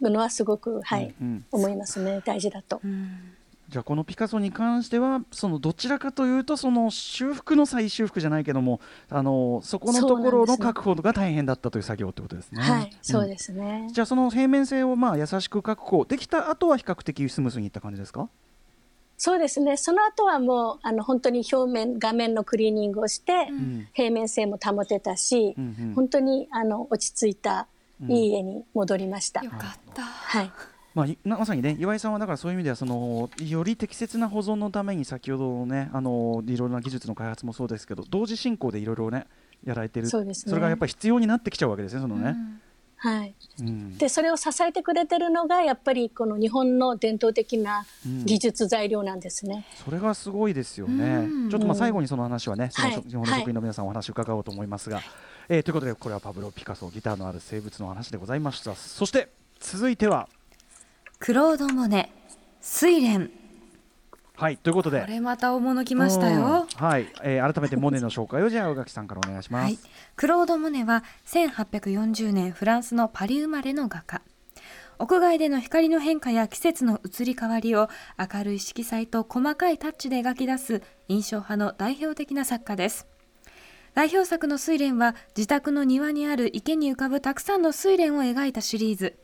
のはすごく、はい、うんうん思いますね大事だと。じゃあこのピカソに関してはそのどちらかというとその修復の再修復じゃないけどもあのそこのところの確保が大変だったという作業ってことですね。はい、そうす、ですね。じゃあその平面性をまあ優しく確保できた後は比較的スムーズにいった感じですか？そうですね。その後はもうあの本当に表面画面のクリーニングをして、ん平面性も保てたし、うんうん本当にあの落ち着いたいい絵に戻りました。よかった。はい。まあ、まさにね岩井さんはだからそういう意味ではそのより適切な保存のために先ほどのねあのいろいろな技術の開発もそうですけど同時進行でいろいろねやられてるそうですねれがやっぱり必要になってきちゃうわけですねそのね。はい。うんでそれを支えてくれてるのがやっぱりこの日本の伝統的な技術材料なんですね。それがすごいですよねうん。ちょっとまあ最後にその話はね、そのはい日本の職員の皆さんお話伺おうと思いますが、えーということでこれはパブロ・ピカソギターのある生物の話でございました。そして続いてはクロード・モネ、睡蓮。はいということで。これまた大物きましたよ。うん。はい、えー改めてモネの紹介をじゃあ宇垣さんからお願いします。はい、クロード・モネは1840年フランスのパリ生まれの画家。屋外での光の変化や季節の移り変わりを明るい色彩と細かいタッチで描き出す印象派の代表的な作家です。代表作の睡蓮は自宅の庭にある池に浮かぶたくさんの睡蓮を描いたシリーズ。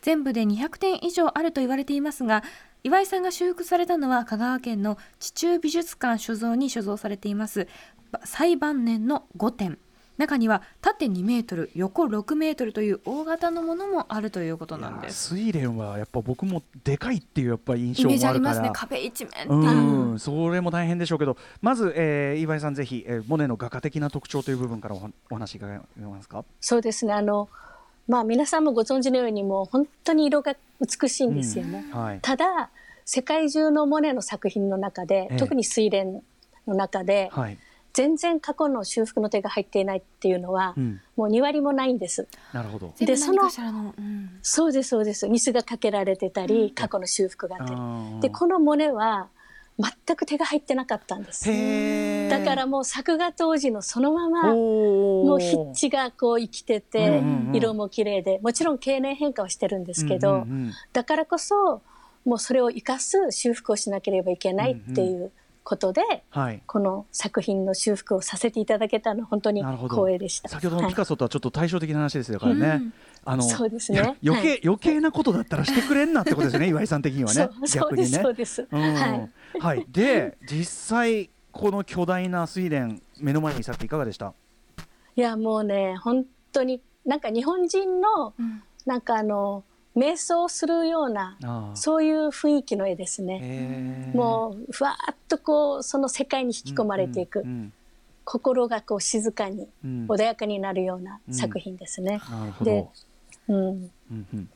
全部で200点以上あると言われていますが岩井さんが修復されたのは香川県の地中美術館所蔵に所蔵されています。最晩年の5点中には縦2メートル横6メートルという大型のものもあるということなんです。睡蓮はやっぱ僕もでかいっていうやっぱ印象もあるから。ね。壁一面。うんそれも大変でしょうけど。まず、えー、岩井さんぜひ、えー、モネの画家的な特徴という部分からおお話伺えますか？そうですね。あのまあ皆さんもご存知のようにもう本当に色が美しいんですよね、うんはい、ただ世界中のモネの作品の中で、えー、特に睡蓮の中で、はい全然過去の修復の手が入っていないっていうのは、うん、もう2割もないんです。なるほど。でその、うん、そうですそうです。ミスがかけられてたり、うん、過去の修復があったり。でこのモネは全く手が入ってなかったんです。だからもう作画当時のそのままもう筆致がこう生きてて、色も綺麗でもちろん経年変化はしてるんですけど、だからこそもうそれを生かす修復をしなければいけないっていう。ことで、はい、この作品の修復をさせていただけたの本当に光栄でした。先ほどのピカソとはちょっと対照的な話ですからね、はい、あのそうですね。余計、はい、余計なことだったらしてくれんなってことですね岩井さん的にはね。逆にねそうです、うん、はい、はい、で実際この巨大な睡蓮目の前にさっていかがでした？いやもうね本当になんか日本人の、うん、なんかあの瞑想するようなそういう雰囲気の絵ですね。もうふわっとこうその世界に引き込まれていく、うんうん、心がこう静かに、穏やかになるような作品ですね。で、うん、うんうん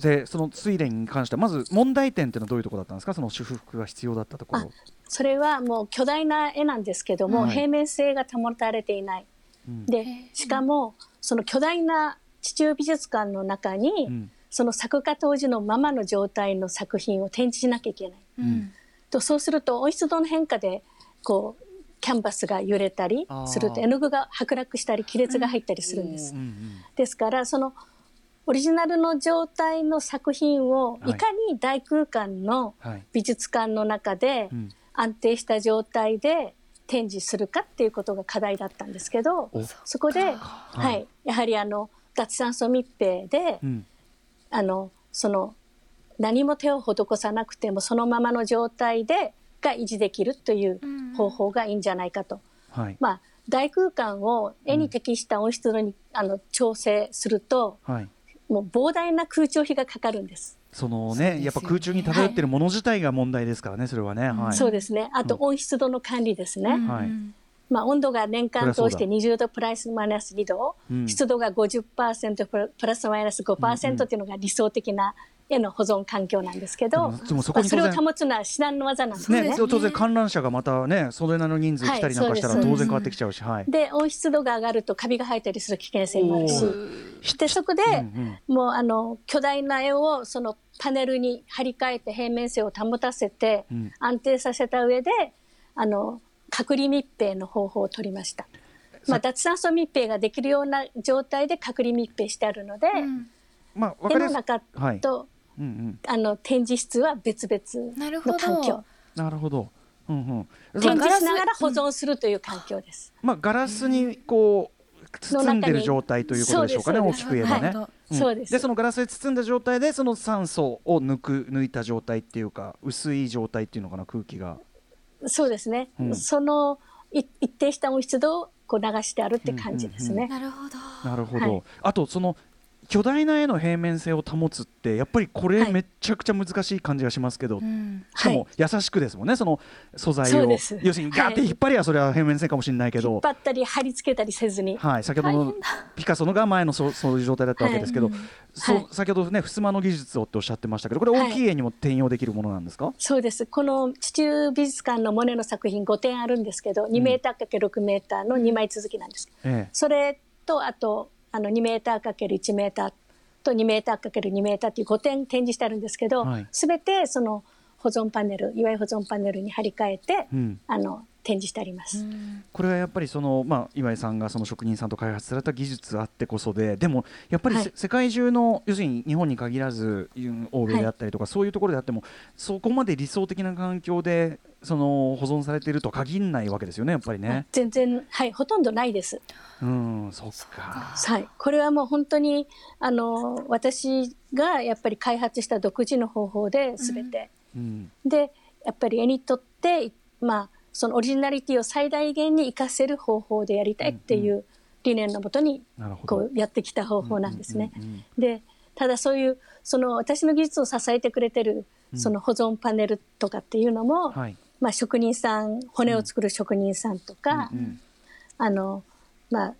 でその睡蓮に関してはまず問題点っていうのはどういうところだったんですか？その修復が必要だったところ。それはもう巨大な絵なんですけども、はい、平面性が保たれていない、うん、でしかもその巨大な地中美術館の中に、うん。その作家当時のままの状態の作品を展示しなきゃいけない。うん、とそうすると温湿度の変化でこうキャンバスが揺れたりすると絵の具が剥落したり亀裂が入ったりするんです。ですからそのオリジナルの状態の作品をい。かに大空間の美術館の中で安定した状態で展示するかっていうことが課題だったんですけどそこで、はい、やはりあの脱酸素密閉で、うん。あのその何も手を施さなくてもそのままの状態でが維持できるという方法がいいんじゃないかと。はい、まあ大空間を絵に適した温湿度に、あの調整すると、はい、もう膨大な空調費がかかるんです。そのね、やっぱ空中に漂っているもの自体が問題ですからね、それはね。はい、そうですね。あと温湿度の管理ですね。はい。まあ、温度が年間通して20度プラスマイナス2度、うん、湿度が50%プラスマイナス5%っていうのが理想的な絵の保存環境なんですけど、そこにそれを保つのは至難の技なんですね。ね当然観覧車がまたね、それなりの人数来たりなんかしたら当然変わってきちゃうし、はい、で温湿度が上がるとカビが生えたりする危険性もあるし、でそこで、うんうん、もうあの巨大な絵をそのパネルに張り替えて平面性を保たせて、安定させた上であの隔離密閉の方法を取りました。まあ、脱酸素密閉ができるような状態で隔離密閉してあるので、うん、まあ、絵の中と、はいうんうん、あの展示室は別々の環境。なるほど。うんうん、展示しながら保存するという環境です。まあ、ガラスにこう包んでる状態ということでしょうかね、大きく言えばね。はいうん、そうです。で、そのガラスで包んだ状態で、その酸素を抜く抜いた状態っていうか、薄い状態っていうのかな、空気が。そうですね、うん、その一定した温湿度をこう流してあるって感じですね。なるほど。なるほど。はい、あとその巨大な絵の平面性を保つってやっぱりこれめちゃくちゃ難しい感じがしますけど、はい、しかも優しくですもんねその素材を。要するにガーって引っ張りはそれは平面性かもしれないけど、引っ張ったり貼り付けたりせずに、はい、先ほどのピカソのが前のそそういう状態だったわけですけど、はい。そ先ほどね襖の技術をっておっしゃってましたけどこれ大きい絵にも転用できるものなんですか、そうです。この地中美術館のモネの作品5点あるんですけど2メーター ×6 メーターの2枚続きなんです、うん、それとあとあの2メーター ×1 メーターと2メーター ×2 メーターっていう5点展示してあるんですけど、す、べ、てその保存パネル祝い保存パネルに張り替えて、うん。あの展示してあります。これはやっぱりその、まあ、岩井さんがその職人さんと開発された技術あってこそででもやっぱりせ、はい。世界中の要するに日本に限らずうん欧米であったりとか、そういうところであってもそこまで理想的な環境でその保存されているとは限らないわけですよねやっぱりね。全然はいほとんどないです。うんそっか。はい、これはもう本当にあの私がやっぱり開発した独自の方法で全て、うん。でやっぱり絵にとってまあそのオリジナリティを最大限に活かせる方法でやりたいっていう理念のもとにこうやってきた方法なんですね。うんうんうん。でただそういうその私の技術を支えてくれてるうん。その保存パネルとかっていうのも、はいまあ、職人さん骨を作る職人さんとか、うんうんあのまあ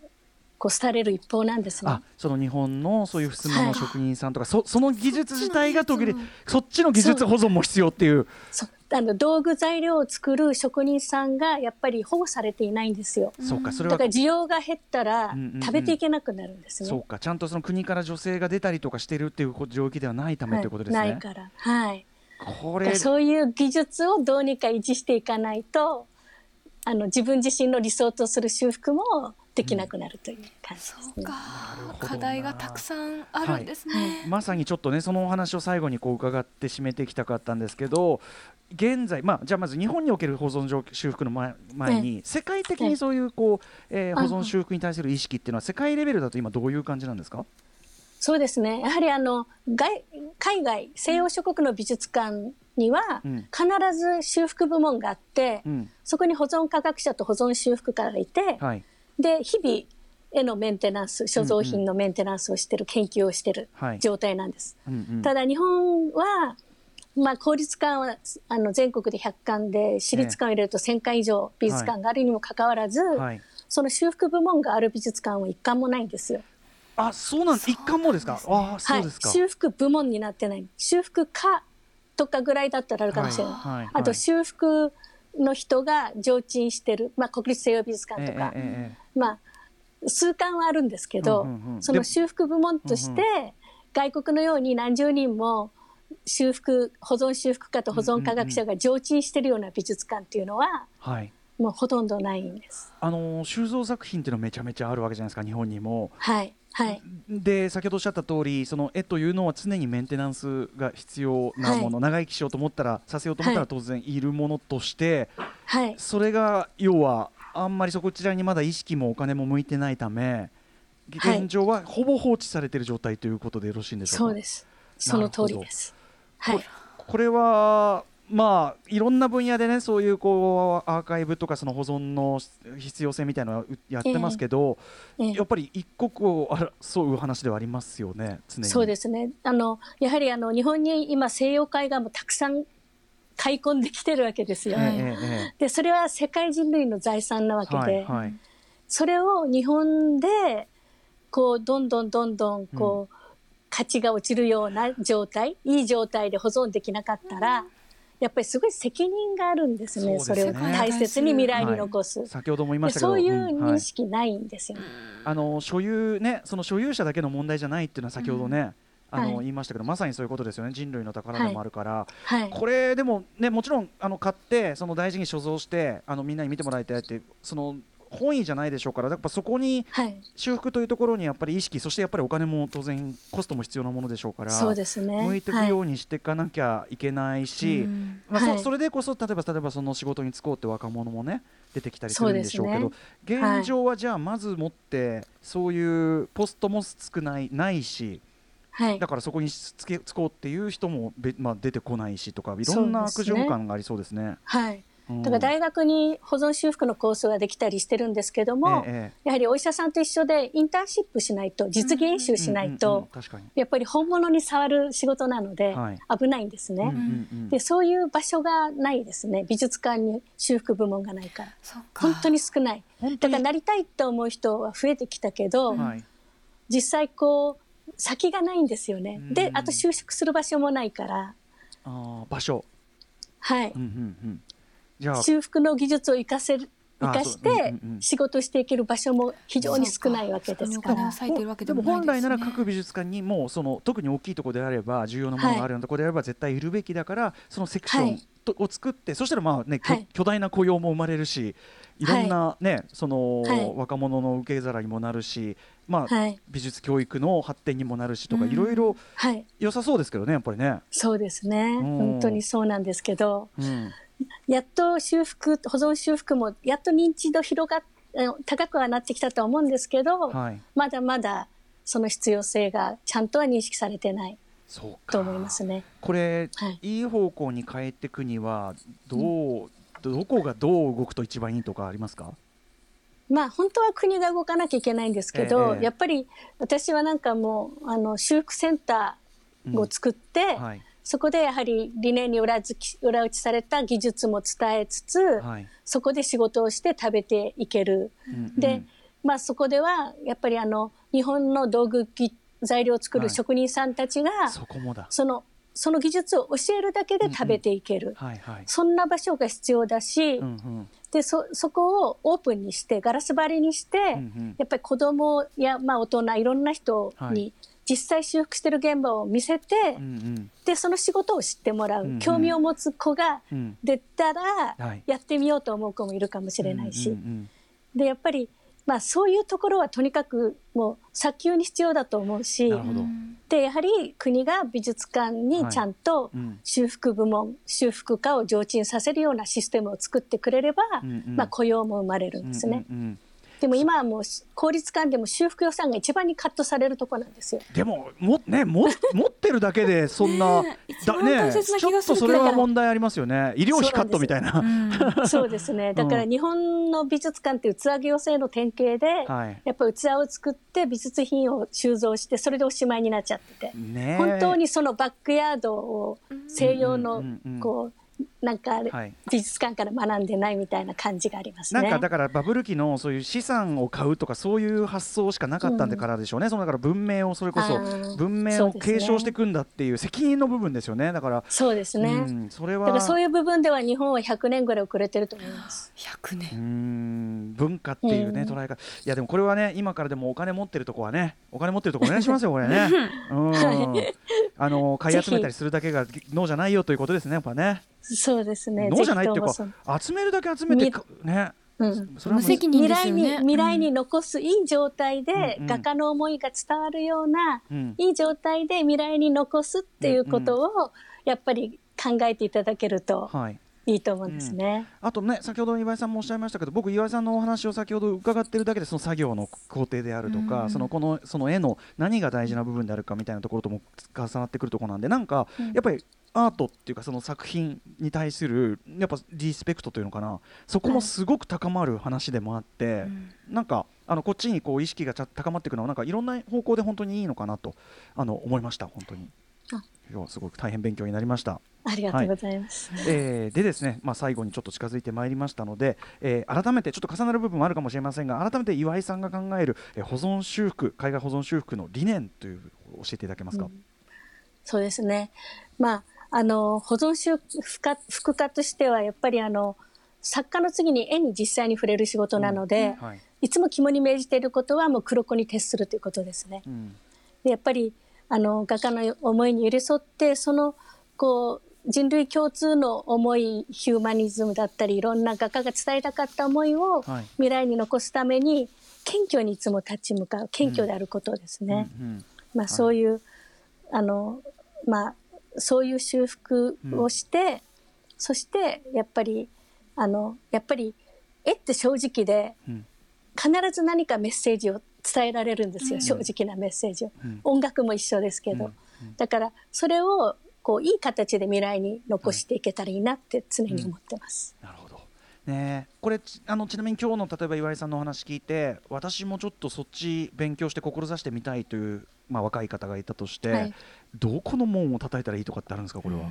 こう廃れる一方なんですねあ。その日本のそういうふすまの職人さんとか、そその技術自体が途切れそっちの技術保存も必要っていうそうあの道具材料を作る職人さんがやっぱり保護されていないんですよ。そうかそれはだから需要が減ったらうんうんうん食べていけなくなるんですね。そうかちゃんとその国から女性が出たりとかしてるっていう領域ではないためということですね。はいないから。はい。これ。そういう技術をどうにか維持していかないと、あの自分自身の理想とする修復もできなくなるという感じですね。そうか。ほどな課題がたくさんあるんですね、まさにちょっとねそのお話を最後にこう伺って締めていきたかったんですけど現在まあじゃあまず日本における保存状修復の前前に世界的にそういうこう、えーあ保存修復に対する意識っていうのは世界レベルだと今どういう感じなんですか？そうですね。やはりあの外海外西洋諸国の美術館にはうん。必ず修復部門があって、うん。そこに保存科学者と保存修復家がいて、はい。で日々絵のメンテナンス所蔵品のメンテナンスをしてる、研究をしてるはい。状態なんです。うんうん。ただ日本は、まあ、公立館はあの全国で100館で私立館を入れると1000館以上美術館があるにもかかわらず、はい。その修復部門がある美術館は1館もないんですよ。あそうなん一貫もですか？ああそうですか、はい、修復部門になってない。修復家とかぐらいだったらあるかもしれない、はいはいあと修復の人が常駐してる、まあ、国立西洋美術館とか、えええええまあ数館はあるんですけど、うんうんうん。その修復部門として、外国のように何十人も修復保存修復家と保存科学者が常駐してるような美術館っていうのはえはい。もうほとんどないんです。あのー収蔵作品っていうのはめちゃめちゃあるわけじゃないですか日本にも。はいはい。で先ほどおっしゃった通りその絵というのは常にメンテナンスが必要なもの、長生きしようと思ったらさせようと思ったらはい当然いるものとして、はい。それが要はあんまりそこちらにまだ意識もお金も向いてないためはい。現状はほぼ放置されている状態ということでよろしいんでしょうか？そうです。その通りです。はい。これはまあいろんな分野でねそういうこうアーカイブとかその保存の必要性みたいなのをやってますけど、ええやっぱり一刻を争う話ではありますよね常に。そうですね。あの、やはりあの、日本に今西洋絵画もたくさん買い込んできてるわけですよ。ええええで、それは世界人類の財産なわけで、はいはいそれを日本で、こう、どんどんどんどん、こう、価値が落ちるような状態、いい状態で保存できなかったら、やっぱりすごい責任があるんですね。ね。そうれを大切に未来に残す。先ほども言いまでしたけど。そういうんはい。認識ないんですよね。あの所有ねその所有者だけの問題じゃないっていうのは先ほどね、あのはい。言いましたけどまさにそういうことですよね。人類の宝でもあるから、はい。これでもねもちろんあの買ってその大事に所蔵してあのみんなに見てもらいたいってその本意じゃないでしょうからやっぱそこにはい。修復というところにやっぱり意識そしてやっぱりお金も当然コストも必要なものでしょうからそうですね。向いていくようにしていかなきゃいけないし、うんまあそはいそれでこそ例えば例えばその仕事に就こうって若者もね出てきたりするんでしょうけどね現状はじゃあまずもってそういうポストも少ないないしはいだ。からそこにつけつこうっていう人もべ、まあ、出てこないしとかいろんな悪循環がありそうですね。はい。うん。だから大学に保存修復のコースができたりしてるんですけども、ええやはりお医者さんと一緒でインターンシップしないと実技演習しないと、うんうんうん。確かに、やっぱり本物に触る仕事なのではい。危ないんですね。うんうんうん。でそういう場所がないですね。美術館に修復部門がないから。本当に少ない。だからなりたいと思う人は増えてきたけど、はい。実際こう先がないんですよね、うんであと収縮する場所もないから。あー場所、はい、うんうんうん、修復の技術を活かせる生かして仕事していける場所も非常に少ないわけですから。でも本来なら各美術館にもその特に大きいところであれば重要なものがあるようなところであれば絶対いるべきだからそのセクションを作ってそしたらまあね、巨大な雇用も生まれるしいろんなね、その、はい。若者の受け皿にもなるし、まあはい、美術教育の発展にもなるしとかうん。いろいろはい、良さそうですけどねやっぱりね。そうですね。ん。本当にそうなんですけど、うん やっと修復、保存修復もやっと認知度広が高くはなってきたとは思うんですけど、はい、まだまだその必要性がちゃんとは認識されてないと思いますね。これ、はい。い、い方向に変えていくにはどう、どこがどう動くと一番いいとかありますか？まあ本当は国が動かなきゃいけないんですけど、ええやっぱり私はなんかもうあの修復センターを作って、はいそこでやはり理念に裏付き裏打ちされた技術も伝えつつ、はいそこで仕事をして食べていける。うんうんで、まあそこではやっぱりあの日本の道具ぎ材料を作るはい職人さんたちが、そこもだ。そのその技術を教えるだけで食べていける。はいはい。そんな場所が必要だし、うんうんでそそこをオープンにしてガラス張りにして、うんうんやっぱり子供やまあ大人いろんな人はいに実際修復してる現場を見せて、うんうん。でその仕事を知ってもらう、うんうん。興味を持つ子がうん出たら、はい。やってみようと思う子もいるかもしれないし、うんうんでやっぱり、まあ、そういうところはとにかくもう早急に必要だと思うしでやはり国が美術館にちゃんとうんうん。修復部門、修復家を常駐させるようなシステムを作ってくれれば、うんうん。まあ、雇用も生まれるんですね。うんうんうんでも今はもう公立館でも修復予算が一番にカットされるところなんですよ。でももねも 持ってるだけでそんなねえ一番大切なちょっとそれは問題ありますよね。医療費カットみたいな。うん そうですね。だから日本の美術館って器業製の典型で、はい。やっぱり器を作って美術品を収蔵してそれでおしまいになっちゃってて、ねえ本当にそのバックヤードを西洋うんのうんうんこうなんかはい。美術館から学んでないみたいな感じがありますね。なんかだからバブル期のそういう資産を買うとかそういう発想しかなかったんでからでしょうね、そのだから文明をそれこそ文明を継承していくんだっていう責任の部分ですよね。だから、そうですね。うん、それはだからそういう部分では日本は100年ぐらい遅れてると思います。100う年。ん。文化っていうね、うん。捉え方。いやでもこれはね今からでもお金持ってるとこはねお金持ってるとこお願いしますよこれね。うん。あの買い集めたりするだけが脳じゃないよということですねやっぱねそうですね。脳じゃないっていうか集めるだけ集めてねそのうん。それは無責任未来にですよね。未来に残すいい状態で、画家の思いが伝わるような、うん。いい状態で未来に残すっていうことを、やっぱり考えていただけるとはいいいと思うんですね。あとね先ほど岩井さんもおっしゃいましたけど僕岩井さんのお話を先ほど伺ってるだけでその作業の工程であるとか、うん。そのこのその絵の何が大事な部分であるかみたいなところとも重なってくるところなんでなんか、うん。やっぱりアートっていうかその作品に対するやっぱリスペクトというのかなそこもすごく高まる話でもあって、なんかあのこっちにこう意識が高まっていくのはなんかいろんな方向で本当にいいのかなとあの思いました本当に。あ今日はすごく大変勉強になりました。ありがとうございます。えーでですね、まあ、最後にちょっと近づいてまいりましたので、えー改めてちょっと重なる部分もあるかもしれませんが改めて岩井さんが考える、えー保存修復海外保存修復の理念という教えていただけますか、うんそうですね。まあ、あの、保存修復家としては、やっぱりあの、作家の次に絵に実際に触れる仕事なので、はいいつも肝に銘じていることはもう黒子に徹するということですね。うんでやっぱりあの画家の思いに寄り添ってそのこう人類共通の思いヒューマニズムだったりいろんな画家が伝えたかった思いをはい。未来に残すために謙虚にいつも立ち向かう謙虚であることですね。うんまあ、そういう、あのまあそういう修復をして、そしてやっぱりあのやっぱり絵って正直でうん。必ず何かメッセージを伝えられるんですよ、うん。正直なメッセージを。うん。音楽も一緒ですけど、うん。だからそれをこういい形で未来に残していけたらいいなって常に思ってます。なるほど。ねえこれちあのちなみに今日の例えば岩井さんのお話聞いて私もちょっとそっち勉強して志してみたいという、まあ、若い方がいたとして、はい。どこの門を叩いたらいいとかってあるんですかこれは？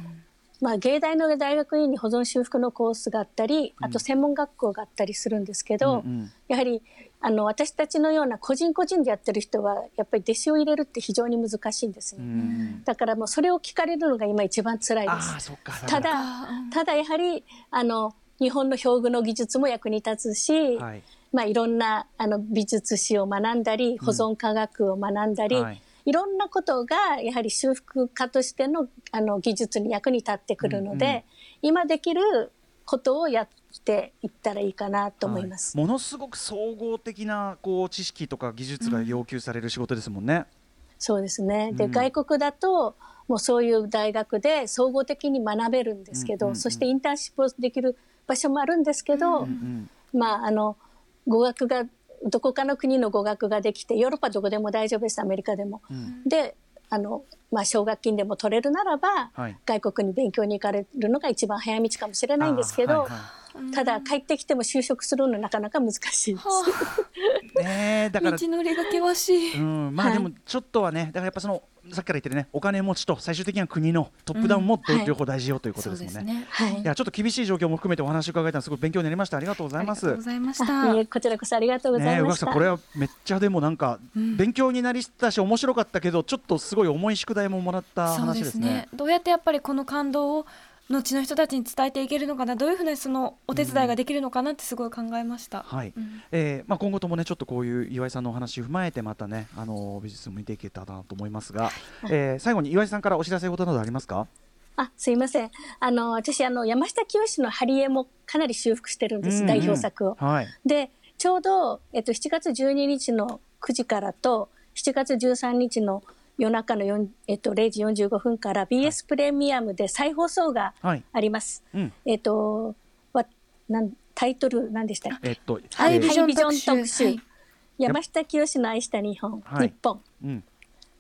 まあ、芸大の大学院に保存修復のコースがあったりうん。あと専門学校があったりするんですけど、うんうん。やはりあの私たちのような個人個人でやってる人はやっぱり弟子を入れるって非常に難しいんですうね、ん。だからもうそれを聞かれるのが今一番辛いです。ただただやはりあの日本の表具の技術も役に立つし、はい。まあ、いろんなあの美術史を学んだり保存科学を学んだり、はい。い、ろんなことがやはり修復家としてのあの技術に役に立ってくるので、うんうん。今できることをやっていったらいいかなと思います。はいものすごく総合的なこう知識とか技術が要求される仕事ですもんね。そうですね。で、うん外国だと、もうそういう大学で総合的に学べるんですけど、うんうんうんそしてインターンシップをできる場所もあるんですけど、うんまあ、あの、語学が、どこかの国の語学ができて、ヨーロッパどこでも大丈夫です、アメリカでも。うんで、あの、まあ、奨学金でも取れるならば、はい。外国に勉強に行かれるのが一番早道かもしれないんですけど、はいはただ帰ってきても就職するのなかなか難しいです。い ねえだから道のりが険しい。うん、まあはいでもちょっとはね、だからやっぱそのさっきから言ってるね、お金持ちと最終的には国のトップダウンもうんはい両方大事よということですもんね。ですね。はいいやちょっと厳しい状況も含めてお話を伺えたのすごく勉強になりました。ありがとうございます。ありがとうございましあた。こちらこそありがとうございました。垣さんこれはめっちゃでもなんかうん勉強になりしたし面白かったけど、ちょっとすごい重い宿題ももらった話ですねですね。。どうやってやっぱりこの感動を後の人たちに伝えていけるのかな、どういうふうにそのお手伝いができるのかなってすごい考えました。はい、うんえーまあ、今後ともねちょっとこういう岩井さんのお話を踏まえてまたねあの美術も見ていけたらなと思いますが、えー最後に岩井さんからお知らせ事などありますか？あ、すいません。あの、私、あの、山下清の貼り絵もかなり修復してるんです、うんうん代表作を。はいで、ちょうど、えっと、7月12日の9時からと、7月13日の夜中の4、えっと、0時45分から BS プレミアムで再放送がはい。あります。うん。えっと、わなんタイトル何でしたっけ？えっとハイビジョンハイビジョン特集。特集はい。山下清の愛した日本、はい。日本。うん。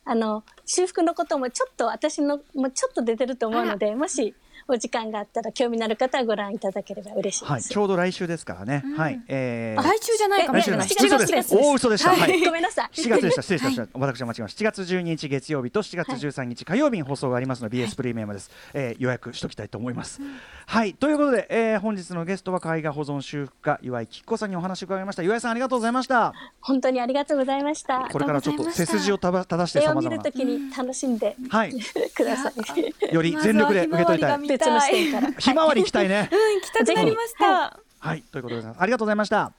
あの修復のこともちょっと私のもちょっと出てると思うのでもしお時間があったら興味のある方はご覧いただければ嬉しいはい、です。ちょうど来週ですからね。うんはい、えー来週じゃないかもしれない。来週7 7月です。大嘘でした。はい。ごめんなさい。7月でした。失礼しました。私は間違えました。7月12日月曜日と7月13日火曜日に放送がありますので、BS プレミアムです。えー予約しときたいと思います。はい。ということで、えー本日のゲストは絵画保存修復家岩井吉子さんにお話を伺いました。岩井さんありがとうございました。本当にありがとうございました。これからちょっと背筋をたば正して様々な見るときに楽しんではい。ください。より全力で受け取りたい。まず別の視点から。ひまわり行きたいね。うん、来たくなりました。はい。ということで、ありがとうございました。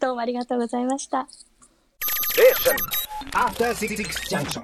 どうもありがとうございました。Junction.